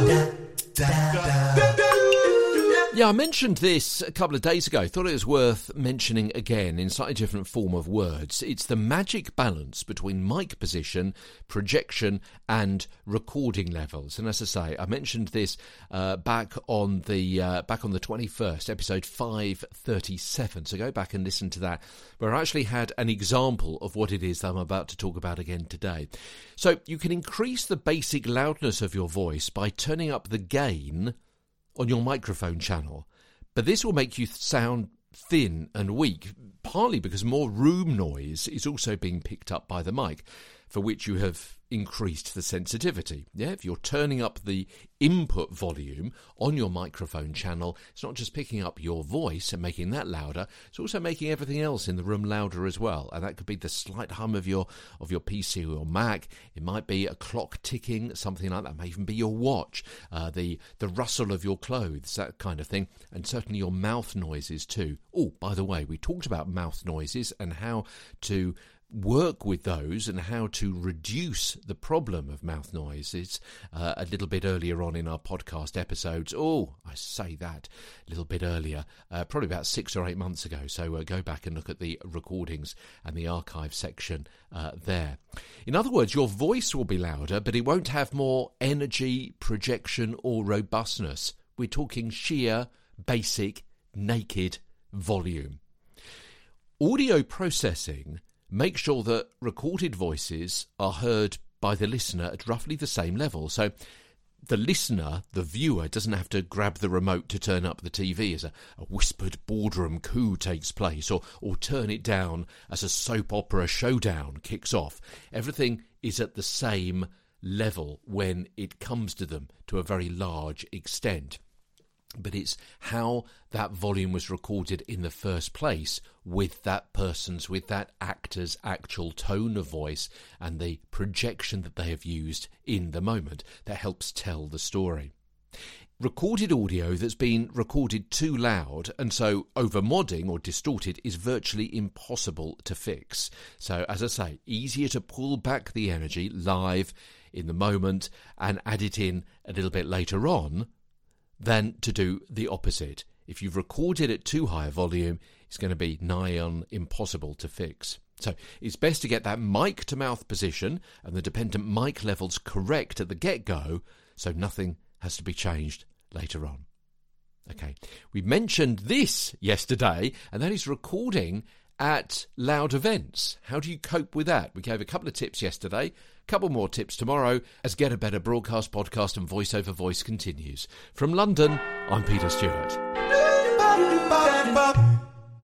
da, da, da. Yeah, I mentioned this a couple of days ago. Thought it was worth mentioning again in slightly different form of words. It's the magic balance between mic position, projection, and recording levels. And as I say, I mentioned this uh, back on the uh, back on the twenty first, episode five thirty seven. So go back and listen to that, where I actually had an example of what it is that I'm about to talk about again today. So you can increase the basic loudness of your voice by turning up the gain on your microphone channel. But this will make you sound thin and weak, partly because more room noise is also being picked up by the mic, for which you have increased the sensitivity. Yeah, if you're turning up the input volume on your microphone channel, it's not just picking up your voice and making that louder, it's also making everything else in the room louder as well. And that could be the slight hum of your of your PC or Mac. It might be a clock ticking, something like that. It may even be your watch, uh, the the rustle of your clothes, that kind of thing, and certainly your mouth noises too. Oh, by the way, we talked about mouth noises and how to work with those and how to reduce the problem of mouth noises uh, a little bit earlier on in our podcast episodes. Oh, I say that a little bit earlier, uh, probably about six or eight months ago. So uh, go back and look at the recordings and the archive section uh, there. In other words, your voice will be louder, but it won't have more energy, projection, or robustness. We're talking sheer, basic, naked volume. Audio processing make sure that recorded voices are heard by the listener at roughly the same level. So the listener, the viewer, doesn't have to grab the remote to turn up the TV as a, a, whispered boardroom coup takes place, or, or turn it down as a soap opera showdown kicks off. Everything is at the same level when it comes to them to a very large extent but it's how that volume was recorded in the first place with that person's, with that actor's actual tone of voice and the projection that they have used in the moment that helps tell the story. Recorded audio that's been recorded too loud and so over modding or distorted is virtually impossible to fix. So, as I say, easier to pull back the energy live in the moment and add it in a little bit later on than to do the opposite. If you've recorded at too high a volume, it's going to be nigh on impossible to fix. So it's best to get that mic to mouth position and the dependent mic levels correct at the get go so nothing has to be changed later on. Okay, we mentioned this yesterday, and that is recording at loud events. How do you cope with that? We gave a couple of tips yesterday, a couple more tips tomorrow as Get a Better broadcast, podcast, and voice over voice continues. From London, I'm Peter Stewart.